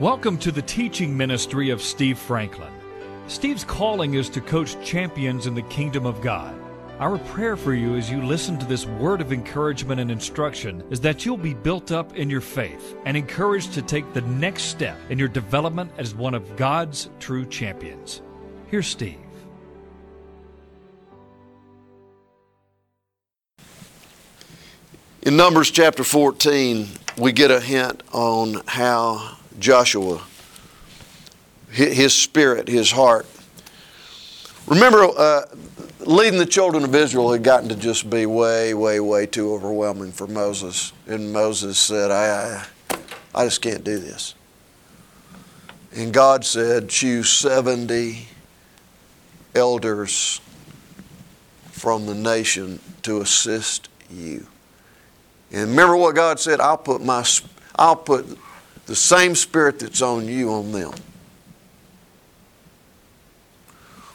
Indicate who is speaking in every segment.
Speaker 1: Welcome to the teaching ministry of Steve Franklin. Steve's calling is to coach champions in the kingdom of God. Our prayer for you as you listen to this word of encouragement and instruction is that you'll be built up in your faith and encouraged to take the next step in your development as one of God's true champions. Here's Steve.
Speaker 2: In Numbers chapter 14, we get a hint on how Joshua, his spirit, his heart. Remember, uh, leading the children of Israel had gotten to just be way, way, way too overwhelming for Moses. And Moses said, I, I just can't do this. And God said, Choose 70 elders from the nation to assist you. And remember what God said, I'll put my I'll put the same spirit that's on you on them.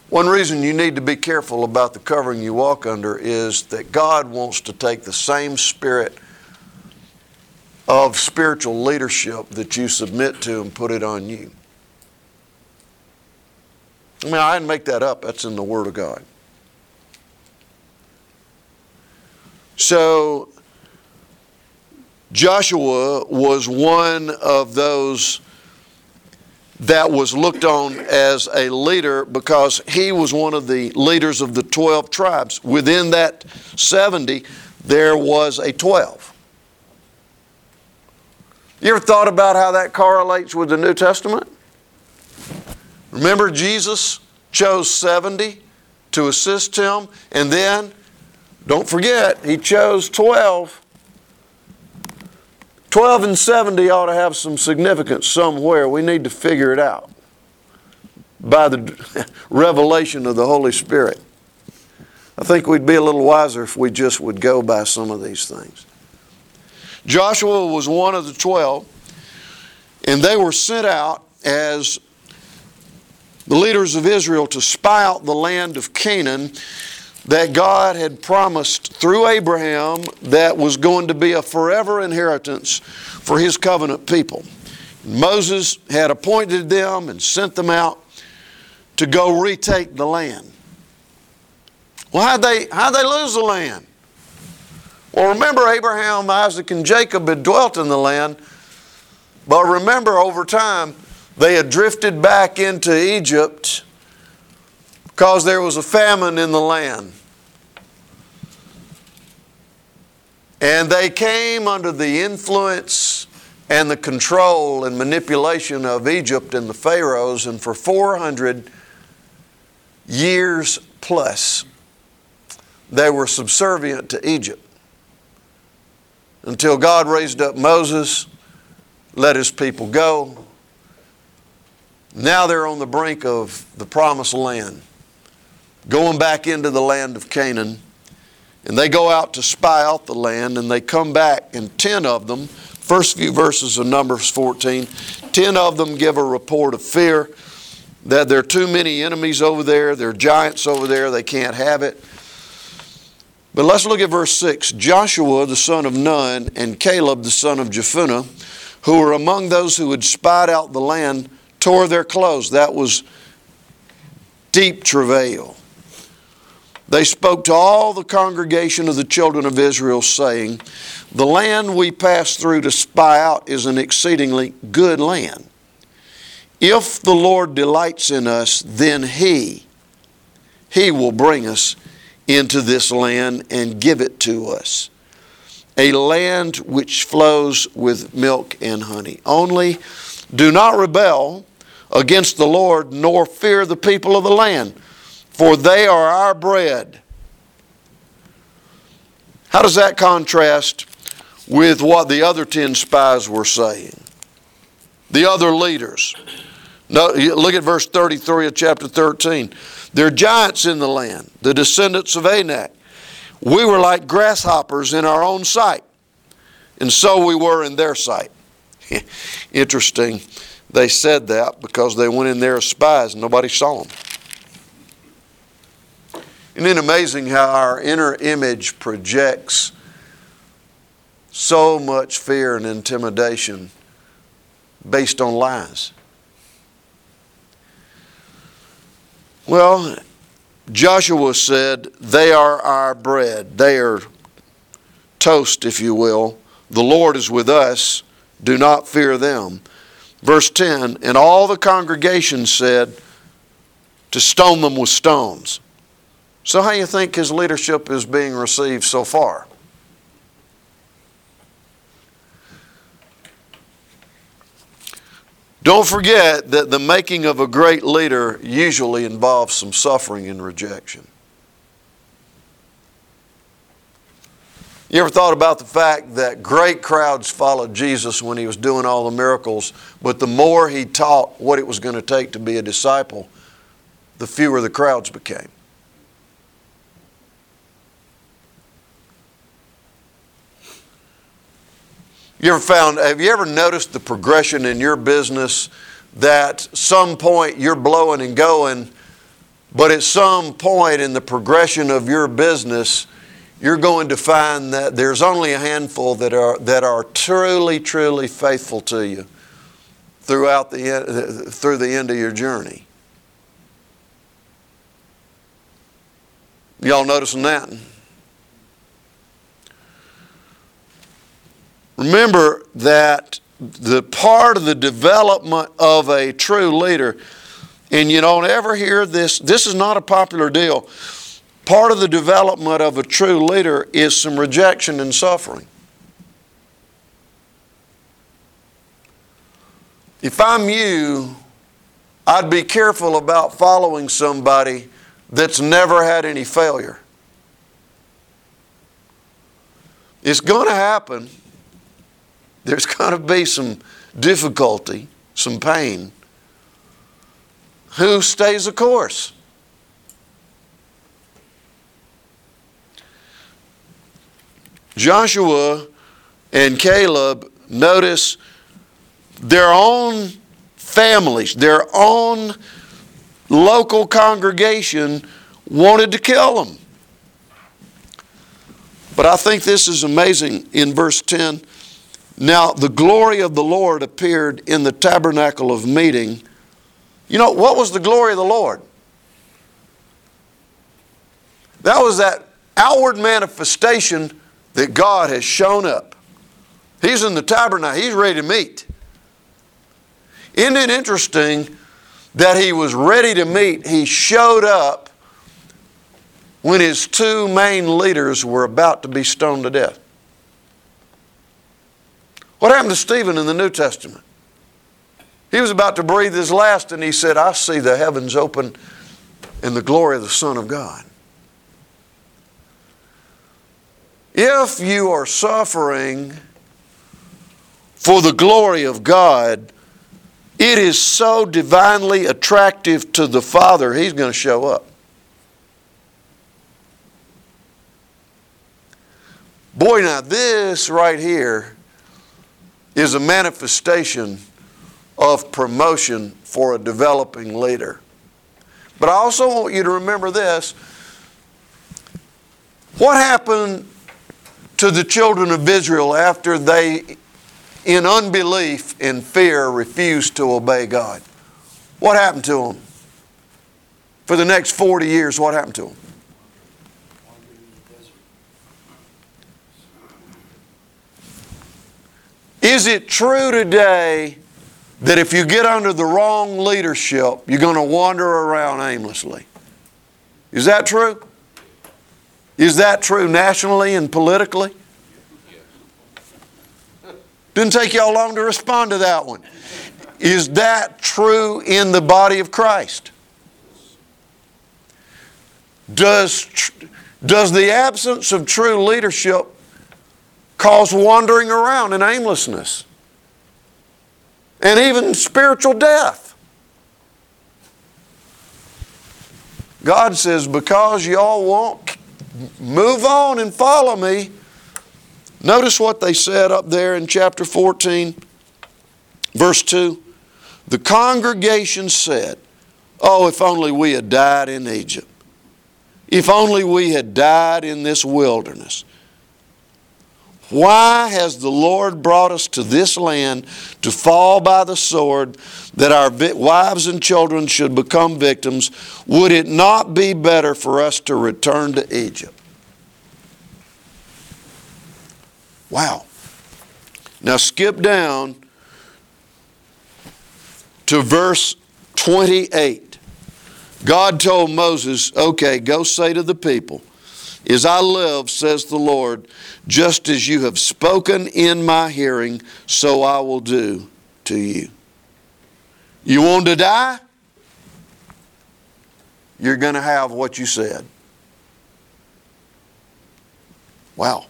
Speaker 2: One reason you need to be careful about the covering you walk under is that God wants to take the same spirit of spiritual leadership that you submit to and put it on you. I mean, I didn't make that up. That's in the Word of God. So, Joshua was one of those that was looked on as a leader because he was one of the leaders of the 12 tribes. Within that 70, there was a 12. You ever thought about how that correlates with the New Testament? Remember, Jesus chose 70 to assist him, and then, don't forget, he chose 12 12 and 70 ought to have some significance somewhere. We need to figure it out by the revelation of the Holy Spirit. I think we'd be a little wiser if we just would go by some of these things. Joshua was one of the 12, and they were sent out as the leaders of Israel to spy out the land of Canaan that God had promised through Abraham that was going to be a forever inheritance for his covenant people. Moses had appointed them and sent them out to go retake the land. Well, how'd they, how'd they lose the land? Well, remember, Abraham, Isaac, and Jacob had dwelt in the land, but remember, over time, they had drifted back into Egypt because there was a famine in the land. And they came under the influence and the control and manipulation of Egypt and the Pharaohs, and for 400 years plus, they were subservient to Egypt. Until God raised up Moses, let his people go. Now they're on the brink of the promised land going back into the land of Canaan. And they go out to spy out the land, and they come back, and 10 of them, first few verses of Numbers 14, 10 of them give a report of fear that there are too many enemies over there, there are giants over there, they can't have it. But let's look at verse 6. Joshua the son of Nun and Caleb the son of Jephunneh, who were among those who had spied out the land, tore their clothes. That was deep travail. They spoke to all the congregation of the children of Israel, saying, The land we passed through to spy out is an exceedingly good land. If the Lord delights in us, then He, He will bring us into this land and give it to us. A land which flows with milk and honey. Only do not rebel against the Lord, nor fear the people of the land for they are our bread. How does that contrast with what the other 10 spies were saying? The other leaders. No, look at verse 33 of chapter 13. There are giants in the land, the descendants of Anak. We were like grasshoppers in our own sight, and so we were in their sight. Interesting. They said that because they went in there as spies and nobody saw them. Isn't it amazing how our inner image projects so much fear and intimidation based on lies. Well, Joshua said, They are our bread. They are toast, if you will. The Lord is with us. Do not fear them. Verse 10 And all the congregation said, To stone them with stones. So, how do you think his leadership is being received so far? Don't forget that the making of a great leader usually involves some suffering and rejection. You ever thought about the fact that great crowds followed Jesus when he was doing all the miracles, but the more he taught what it was going to take to be a disciple, the fewer the crowds became? You ever found, have you ever noticed the progression in your business that some point you're blowing and going, but at some point in the progression of your business, you're going to find that there's only a handful that are, that are truly, truly faithful to you throughout the, through the end of your journey. Y'all noticing that? Remember that the part of the development of a true leader, and you don't ever hear this, this is not a popular deal. Part of the development of a true leader is some rejection and suffering. If I'm you, I'd be careful about following somebody that's never had any failure. It's going to happen there's going to be some difficulty, some pain. Who stays the course? Joshua and Caleb, notice their own families, their own local congregation wanted to kill them. But I think this is amazing in verse 10. Now, the glory of the Lord appeared in the tabernacle of meeting. You know, what was the glory of the Lord? That was that outward manifestation that God has shown up. He's in the tabernacle, he's ready to meet. Isn't it interesting that he was ready to meet? He showed up when his two main leaders were about to be stoned to death. What happened to Stephen in the New Testament? He was about to breathe his last and he said, I see the heavens open in the glory of the Son of God. If you are suffering for the glory of God, it is so divinely attractive to the Father, He's going to show up. Boy, now this right here is a manifestation of promotion for a developing leader. But I also want you to remember this. What happened to the children of Israel after they, in unbelief and fear, refused to obey God? What happened to them? For the next 40 years, what happened to them? Is it true today that if you get under the wrong leadership, you're going to wander around aimlessly? Is that true? Is that true nationally and politically? Didn't take y'all long to respond to that one. Is that true in the body of Christ? Does, does the absence of true leadership cause wandering around and aimlessness and even spiritual death. God says, because y'all won't move on and follow me. Notice what they said up there in chapter 14, verse 2. The congregation said, Oh, if only we had died in Egypt. If only we had died in this wilderness. Why has the Lord brought us to this land to fall by the sword, that our wives and children should become victims? Would it not be better for us to return to Egypt? Wow. Now skip down to verse 28. God told Moses, okay, go say to the people, as I live, says the Lord, just as you have spoken in my hearing, so I will do to you. You want to die? You're going to have what you said. Wow.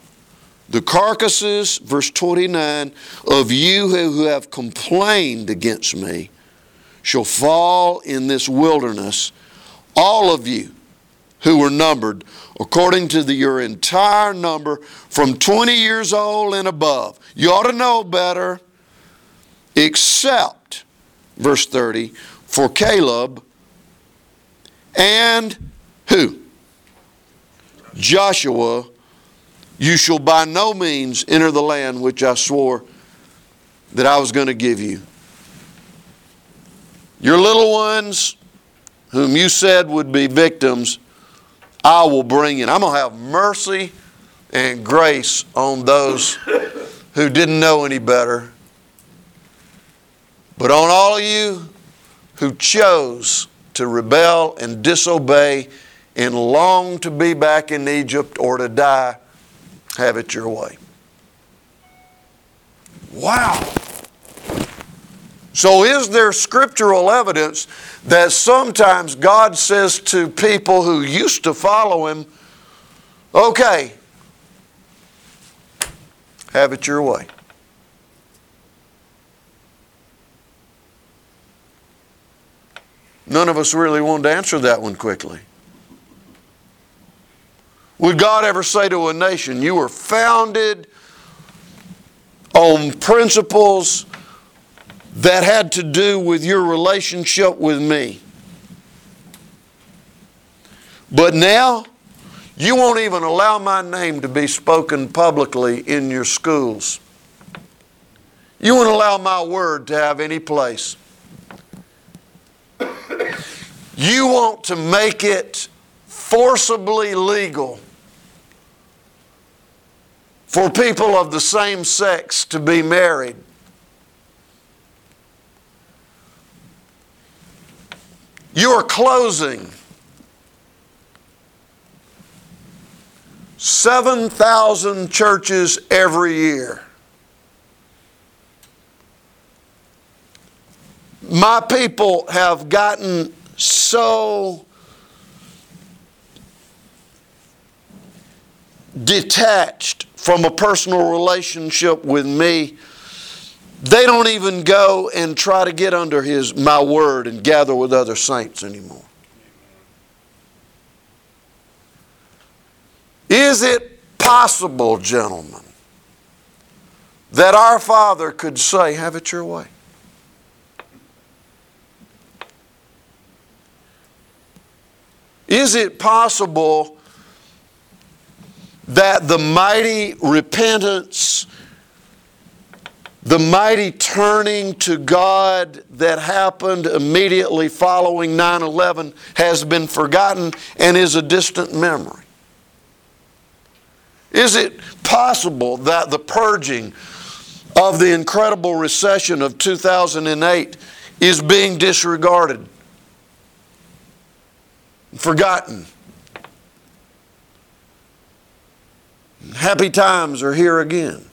Speaker 2: The carcasses, verse 29, of you who have complained against me shall fall in this wilderness, all of you who were numbered according to the, your entire number from 20 years old and above. You ought to know better, except, verse 30, for Caleb and who? Joshua, you shall by no means enter the land which I swore that I was going to give you. Your little ones, whom you said would be victims, I will bring in. I'm going to have mercy and grace on those who didn't know any better. But on all of you who chose to rebel and disobey and long to be back in Egypt or to die, have it your way. Wow. So, is there scriptural evidence that sometimes God says to people who used to follow Him, okay, have it your way? None of us really wanted to answer that one quickly. Would God ever say to a nation, You were founded on principles that had to do with your relationship with me. But now, you won't even allow my name to be spoken publicly in your schools. You won't allow my word to have any place. You want to make it forcibly legal for people of the same sex to be married. You are closing 7,000 churches every year. My people have gotten so detached from a personal relationship with me they don't even go and try to get under his my word and gather with other saints anymore. Is it possible, gentlemen, that our Father could say, Have it your way? Is it possible that the mighty repentance the mighty turning to God that happened immediately following 9 11 has been forgotten and is a distant memory? Is it possible that the purging of the incredible recession of 2008 is being disregarded, forgotten? Happy times are here again.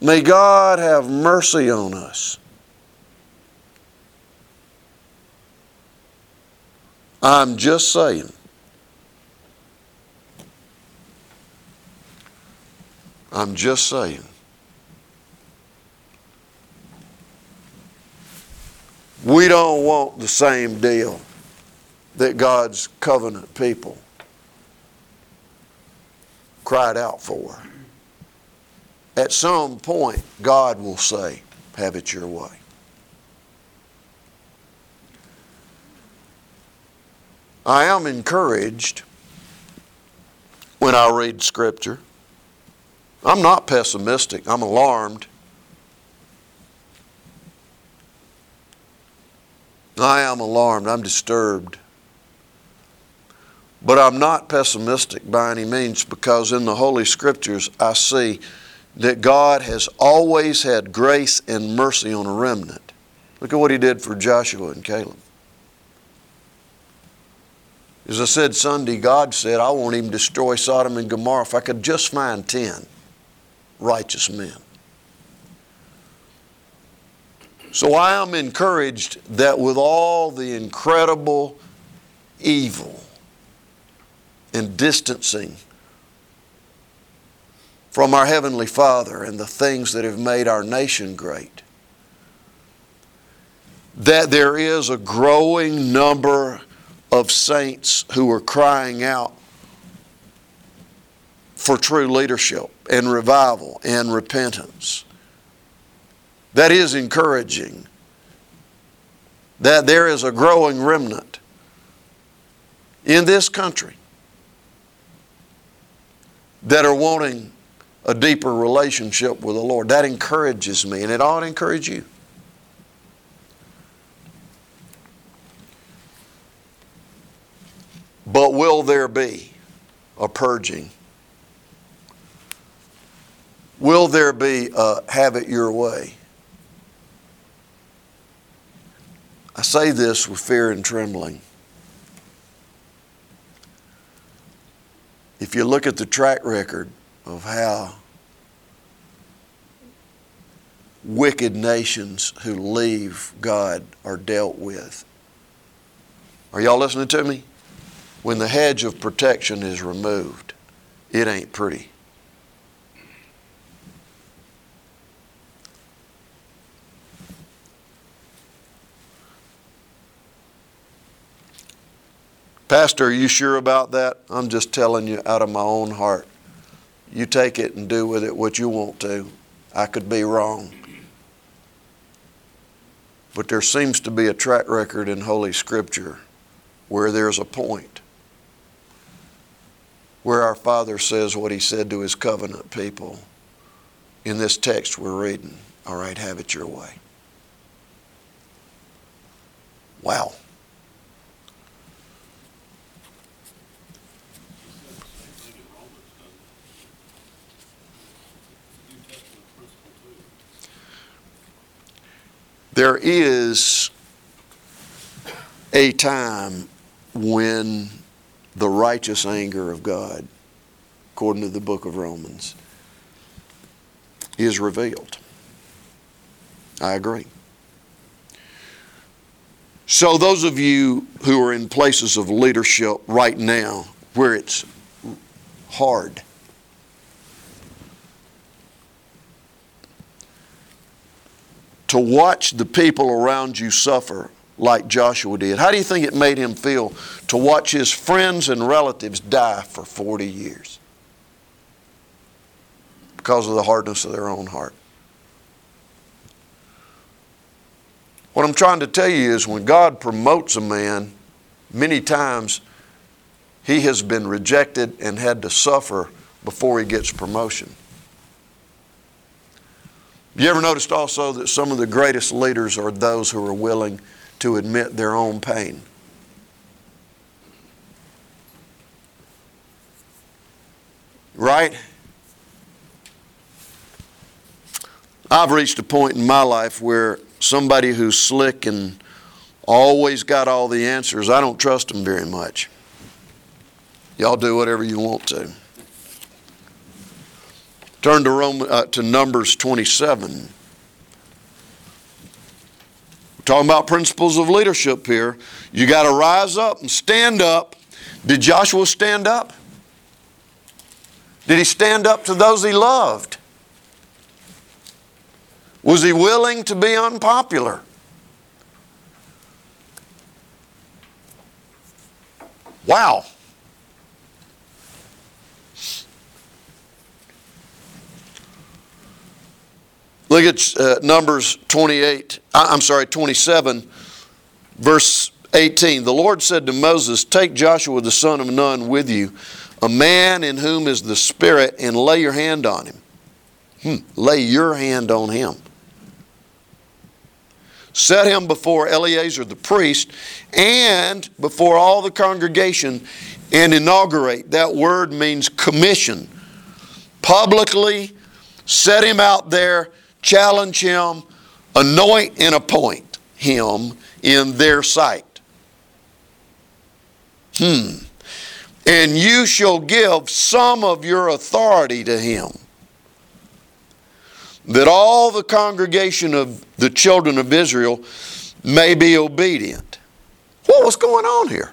Speaker 2: May God have mercy on us. I'm just saying. I'm just saying. We don't want the same deal that God's covenant people cried out for at some point, God will say, Have it your way. I am encouraged when I read Scripture. I'm not pessimistic, I'm alarmed. I am alarmed, I'm disturbed. But I'm not pessimistic by any means because in the Holy Scriptures I see that God has always had grace and mercy on a remnant. Look at what He did for Joshua and Caleb. As I said Sunday, God said, I won't even destroy Sodom and Gomorrah if I could just find 10 righteous men. So I am encouraged that with all the incredible evil and distancing from our Heavenly Father and the things that have made our nation great, that there is a growing number of saints who are crying out for true leadership and revival and repentance. That is encouraging. That there is a growing remnant in this country that are wanting a deeper relationship with the Lord. That encourages me, and it ought to encourage you. But will there be a purging? Will there be a have it your way? I say this with fear and trembling. If you look at the track record of how wicked nations who leave God are dealt with, are y'all listening to me? when the hedge of protection is removed, it ain't pretty. Pastor, are you sure about that? I'm just telling you out of my own heart. You take it and do with it what you want to. I could be wrong. But there seems to be a track record in Holy Scripture where there's a point where our Father says what He said to His covenant people in this text we're reading. All right, have it your way. Wow. There is a time when the righteous anger of God, according to the book of Romans, is revealed. I agree. So, those of you who are in places of leadership right now where it's hard, to watch the people around you suffer like Joshua did. How do you think it made him feel to watch his friends and relatives die for 40 years? Because of the hardness of their own heart. What I'm trying to tell you is when God promotes a man, many times he has been rejected and had to suffer before he gets promotion. You ever noticed also that some of the greatest leaders are those who are willing to admit their own pain. Right? I've reached a point in my life where somebody who's slick and always got all the answers, I don't trust them very much. Y'all do whatever you want to. Turn to, Rome, uh, to Numbers 27 We're talking about principles of leadership here. You got to rise up and stand up. Did Joshua stand up? Did he stand up to those he loved? Was he willing to be unpopular? Wow. Look at uh, Numbers 28, uh, I'm sorry, 27, verse 18. The Lord said to Moses, Take Joshua the son of Nun with you, a man in whom is the Spirit, and lay your hand on him. Hmm. Lay your hand on him. Set him before Eleazar the priest and before all the congregation and inaugurate. That word means commission. Publicly set him out there, challenge him, anoint and appoint him in their sight. Hmm. And you shall give some of your authority to him, that all the congregation of the children of Israel may be obedient. What was going on here?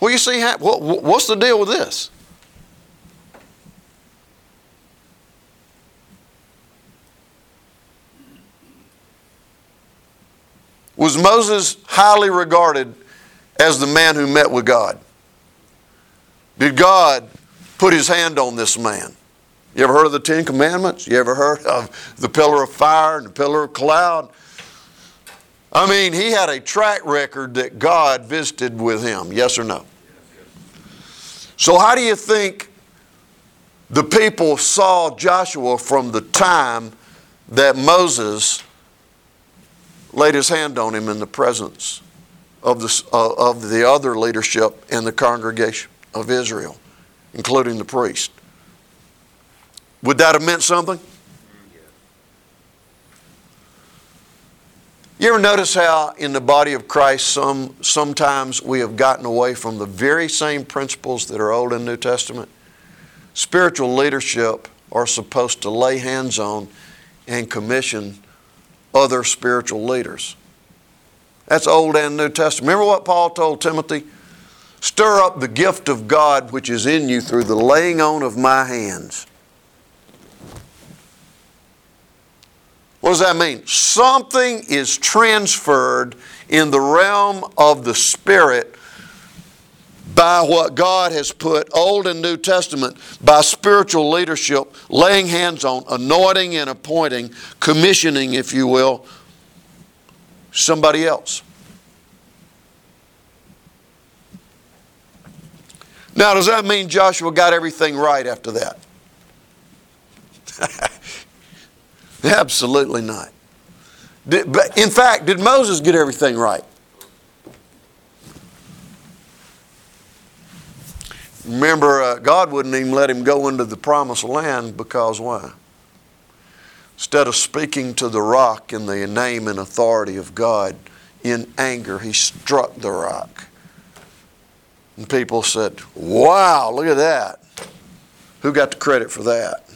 Speaker 2: Well, you see, what's the deal with this? Was Moses highly regarded as the man who met with God? Did God put his hand on this man? You ever heard of the Ten Commandments? You ever heard of the pillar of fire and the pillar of cloud? I mean, he had a track record that God visited with him, yes or no? So, how do you think the people saw Joshua from the time that Moses laid his hand on him in the presence of the, uh, of the other leadership in the congregation of Israel, including the priest. Would that have meant something? You ever notice how in the body of Christ some sometimes we have gotten away from the very same principles that are Old and New Testament? Spiritual leadership are supposed to lay hands on and commission other spiritual leaders. That's Old and New Testament. Remember what Paul told Timothy? Stir up the gift of God which is in you through the laying on of my hands. What does that mean? Something is transferred in the realm of the Spirit by what God has put, Old and New Testament, by spiritual leadership, laying hands on, anointing and appointing, commissioning, if you will, somebody else. Now, does that mean Joshua got everything right after that? Absolutely not. Did, but in fact, did Moses get everything right? Remember, uh, God wouldn't even let him go into the promised land because why? Instead of speaking to the rock in the name and authority of God, in anger, he struck the rock. And people said, Wow, look at that. Who got the credit for that?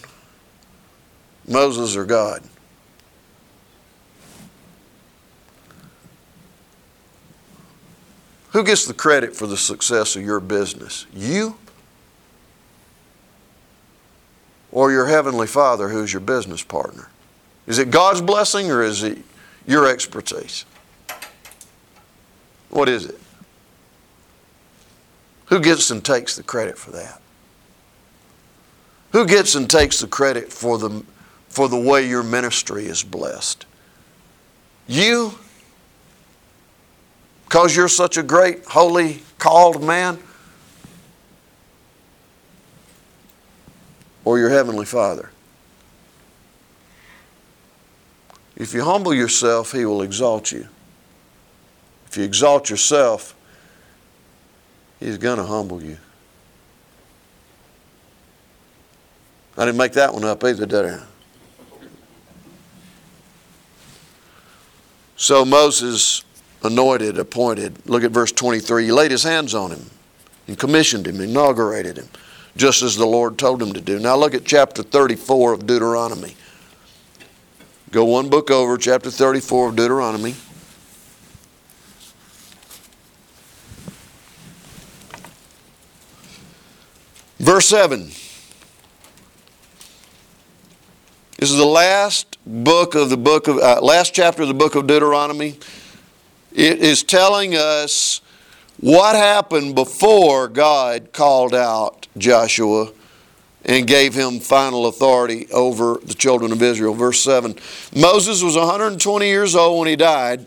Speaker 2: Moses or God? Who gets the credit for the success of your business? You or your Heavenly Father who's your business partner? Is it God's blessing or is it your expertise? What is it? Who gets and takes the credit for that? Who gets and takes the credit for the, for the way your ministry is blessed? You? Because you're such a great, holy, called man? or your Heavenly Father. If you humble yourself, He will exalt you. If you exalt yourself, He's going to humble you. I didn't make that one up either, did I? So Moses anointed, appointed. Look at verse 23. He laid his hands on him and commissioned him, inaugurated him just as the Lord told him to do. Now look at chapter 34 of Deuteronomy. Go one book over, chapter 34 of Deuteronomy. Verse 7. This is the last book of the book of, uh, last chapter of the book of Deuteronomy. It is telling us what happened before God called out Joshua and gave him final authority over the children of Israel. Verse 7 Moses was 120 years old when he died.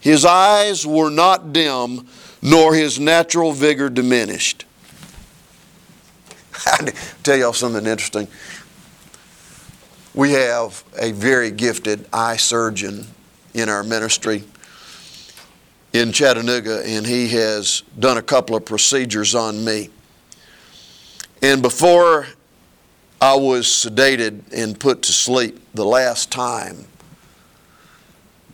Speaker 2: His eyes were not dim, nor his natural vigor diminished. I'll tell y'all something interesting. We have a very gifted eye surgeon in our ministry in Chattanooga, and he has done a couple of procedures on me. And before I was sedated and put to sleep the last time,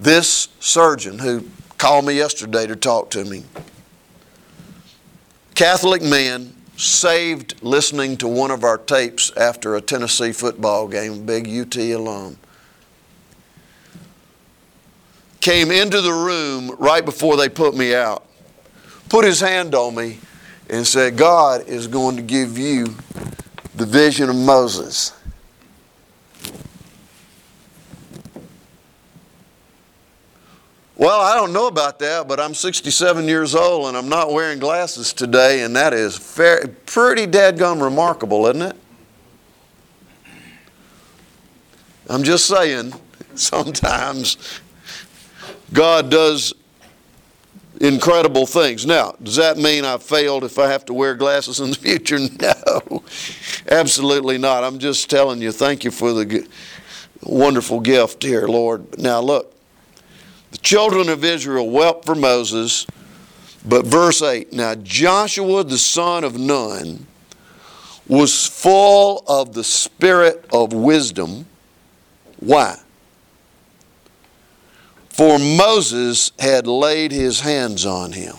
Speaker 2: this surgeon who called me yesterday to talk to me, Catholic man, saved listening to one of our tapes after a Tennessee football game, big UT alum. Came into the room right before they put me out, put his hand on me, and said, God is going to give you the vision of Moses. Well, I don't know about that, but I'm 67 years old and I'm not wearing glasses today, and that is fair, pretty dadgum remarkable, isn't it? I'm just saying, sometimes God does incredible things. Now, does that mean I failed if I have to wear glasses in the future? No, absolutely not. I'm just telling you, thank you for the wonderful gift here, Lord. Now, look, the children of Israel wept for Moses, but verse 8 Now Joshua the son of Nun was full of the spirit of wisdom. Why? For Moses had laid his hands on him.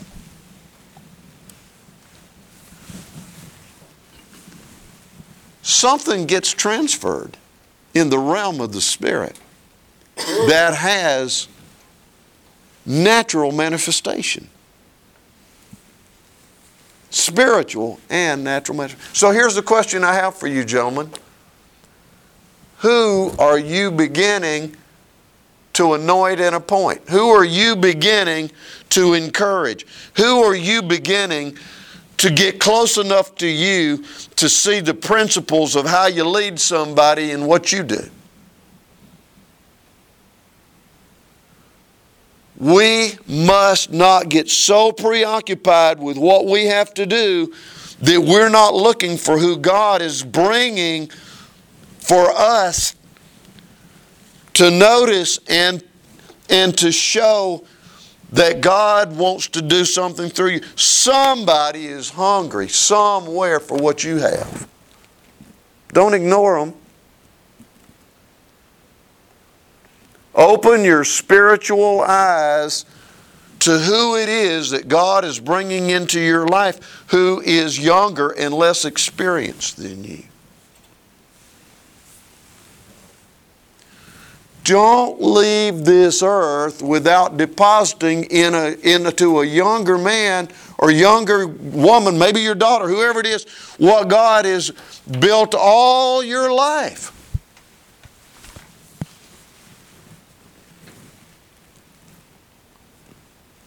Speaker 2: Something gets transferred in the realm of the Spirit that has natural manifestation. Spiritual and natural manifestation. So here's the question I have for you, gentlemen. Who are you beginning to anoint and appoint? Who are you beginning to encourage? Who are you beginning to get close enough to you to see the principles of how you lead somebody and what you do? We must not get so preoccupied with what we have to do that we're not looking for who God is bringing for us to notice and, and to show that God wants to do something through you. Somebody is hungry somewhere for what you have. Don't ignore them. Open your spiritual eyes to who it is that God is bringing into your life who is younger and less experienced than you. Don't leave this earth without depositing in a, into a younger man or younger woman, maybe your daughter, whoever it is, what God has built all your life.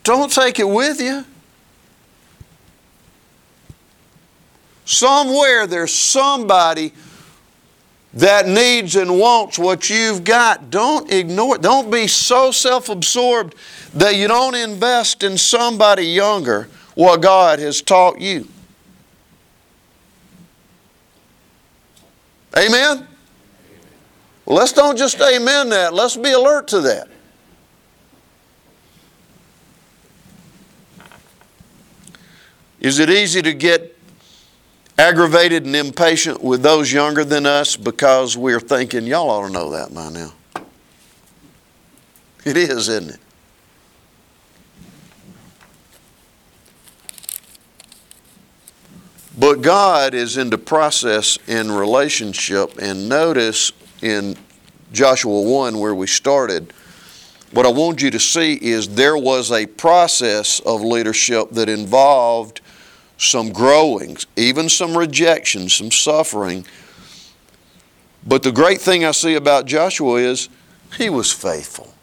Speaker 2: Don't take it with you. Somewhere there's somebody that needs and wants what you've got. Don't ignore it. Don't be so self absorbed that you don't invest in somebody younger what God has taught you. Amen? Well, let's don't just amen that. Let's be alert to that. Is it easy to get aggravated and impatient with those younger than us because we're thinking, y'all ought to know that by now? It is, isn't it? But God is in the process in relationship, and notice in Joshua 1 where we started, what I want you to see is there was a process of leadership that involved some growing, even some rejection, some suffering. But the great thing I see about Joshua is he was faithful.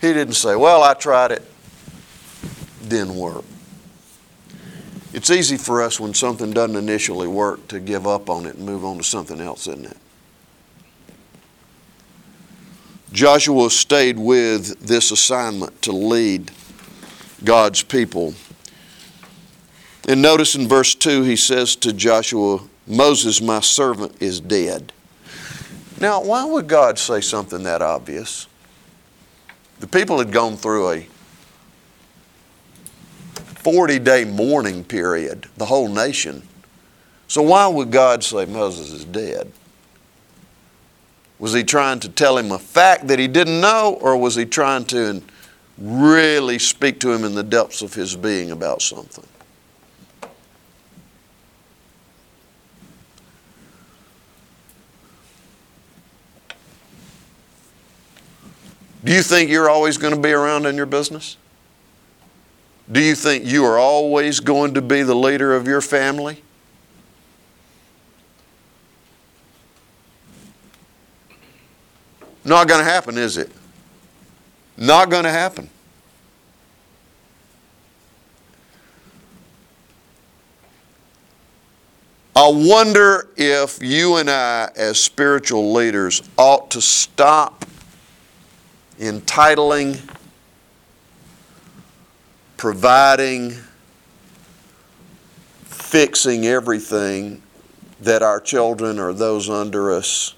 Speaker 2: He didn't say, Well, I tried it, didn't work. It's easy for us when something doesn't initially work to give up on it and move on to something else, isn't it? Joshua stayed with this assignment to lead God's people. And notice in verse 2, he says to Joshua, Moses, my servant, is dead. Now, why would God say something that obvious? The people had gone through a 40 day mourning period, the whole nation. So, why would God say Moses is dead? Was he trying to tell him a fact that he didn't know, or was he trying to really speak to him in the depths of his being about something? Do you think you're always going to be around in your business? Do you think you are always going to be the leader of your family? Not going to happen, is it? Not going to happen. I wonder if you and I, as spiritual leaders, ought to stop entitling, providing, fixing everything that our children or those under us.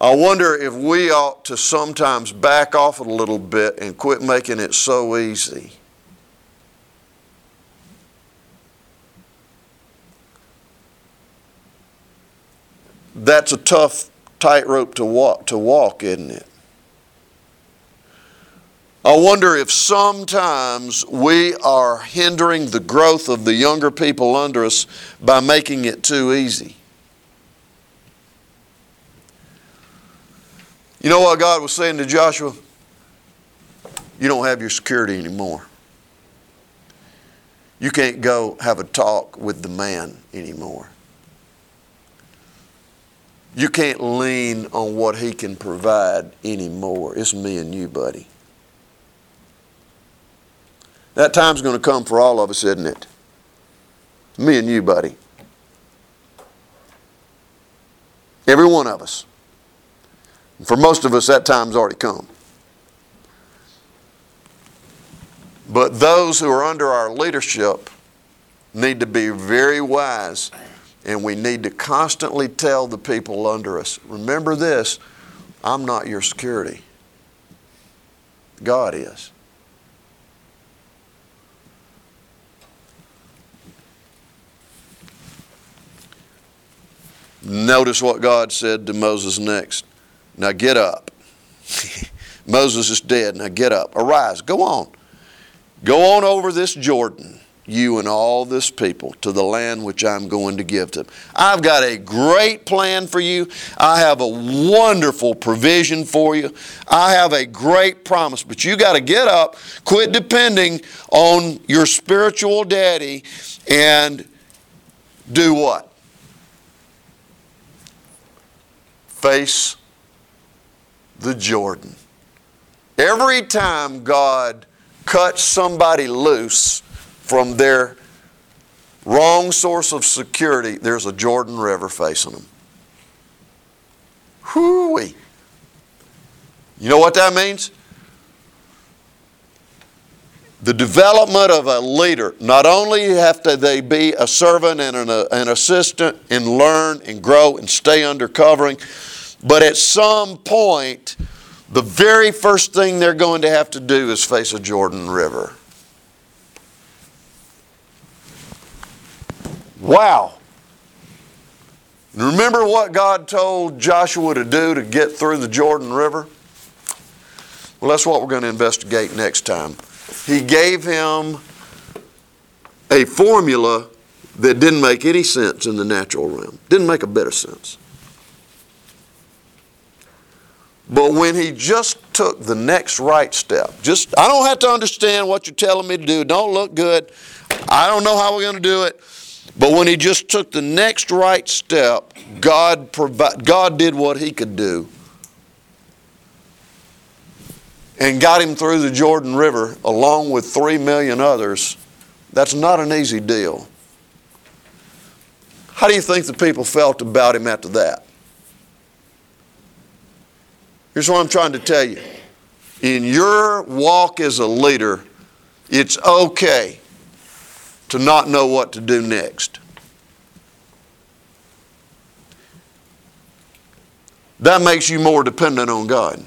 Speaker 2: I wonder if we ought to sometimes back off a little bit and quit making it so easy. That's a tough tightrope to walk, to walk, isn't it? I wonder if sometimes we are hindering the growth of the younger people under us by making it too easy. You know what God was saying to Joshua? You don't have your security anymore. You can't go have a talk with the man anymore. You can't lean on what he can provide anymore. It's me and you, buddy. That time's going to come for all of us, isn't it? Me and you, buddy. Every one of us. For most of us, that time's already come. But those who are under our leadership need to be very wise and we need to constantly tell the people under us remember this I'm not your security, God is. Notice what God said to Moses next. Now get up. Moses is dead. Now get up. Arise. Go on. Go on over this Jordan you and all this people to the land which I'm going to give to them. I've got a great plan for you. I have a wonderful provision for you. I have a great promise, but you got to get up, quit depending on your spiritual daddy, and do what? Face the Jordan. Every time God cuts somebody loose, from their wrong source of security, there's a Jordan River facing them. Whoo-wee. You know what that means? The development of a leader, not only have to they be a servant and an, uh, an assistant and learn and grow and stay under covering, but at some point, the very first thing they're going to have to do is face a Jordan River. Wow. Remember what God told Joshua to do to get through the Jordan River? Well, that's what we're going to investigate next time. He gave him a formula that didn't make any sense in the natural realm, didn't make a bit of sense. But when he just took the next right step, just, I don't have to understand what you're telling me to do. Don't look good. I don't know how we're going to do it. But when he just took the next right step, God, provi- God did what he could do and got him through the Jordan River along with three million others That's not an easy deal. How do you think the people felt about him after that? Here's what I'm trying to tell you. In your walk as a leader, it's okay to not know what to do next. That makes you more dependent on God.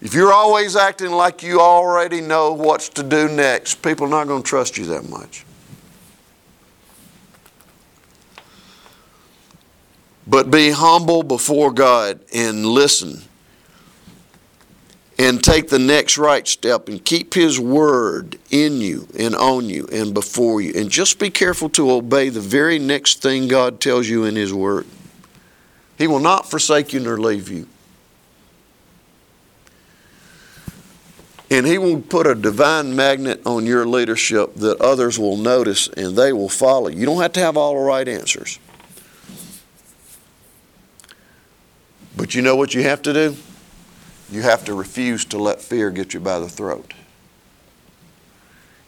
Speaker 2: If you're always acting like you already know what's to do next, people are not going to trust you that much. But be humble before God and listen and take the next right step and keep His word in you and on you and before you. And just be careful to obey the very next thing God tells you in His word. He will not forsake you nor leave you. And He will put a divine magnet on your leadership that others will notice and they will follow. You don't have to have all the right answers. But you know what you have to do? You have to refuse to let fear get you by the throat.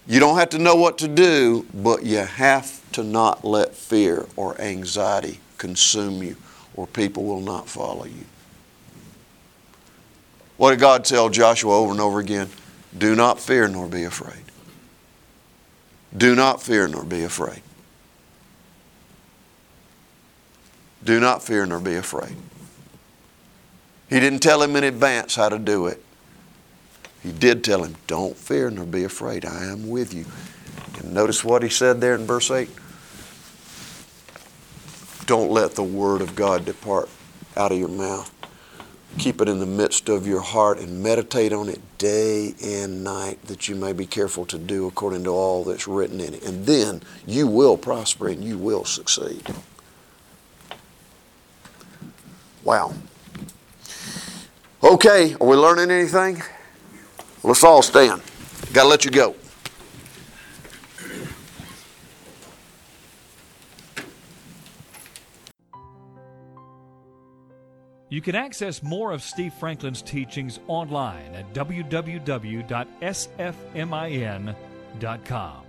Speaker 2: You don't have to know what to do, but you have to not let fear or anxiety consume you, or people will not follow you. What did God tell Joshua over and over again? Do not fear nor be afraid. Do not fear nor be afraid. Do not fear nor be afraid. He didn't tell him in advance how to do it. He did tell him, Don't fear nor be afraid. I am with you. And notice what he said there in verse 8. Don't let the word of God depart out of your mouth. Keep it in the midst of your heart and meditate on it day and night that you may be careful to do according to all that's written in it. And then you will prosper and you will succeed. Wow. Okay, are we learning anything? Let's all stand. Got to let you go.
Speaker 1: You can access more of Steve Franklin's teachings online at www.sfmin.com.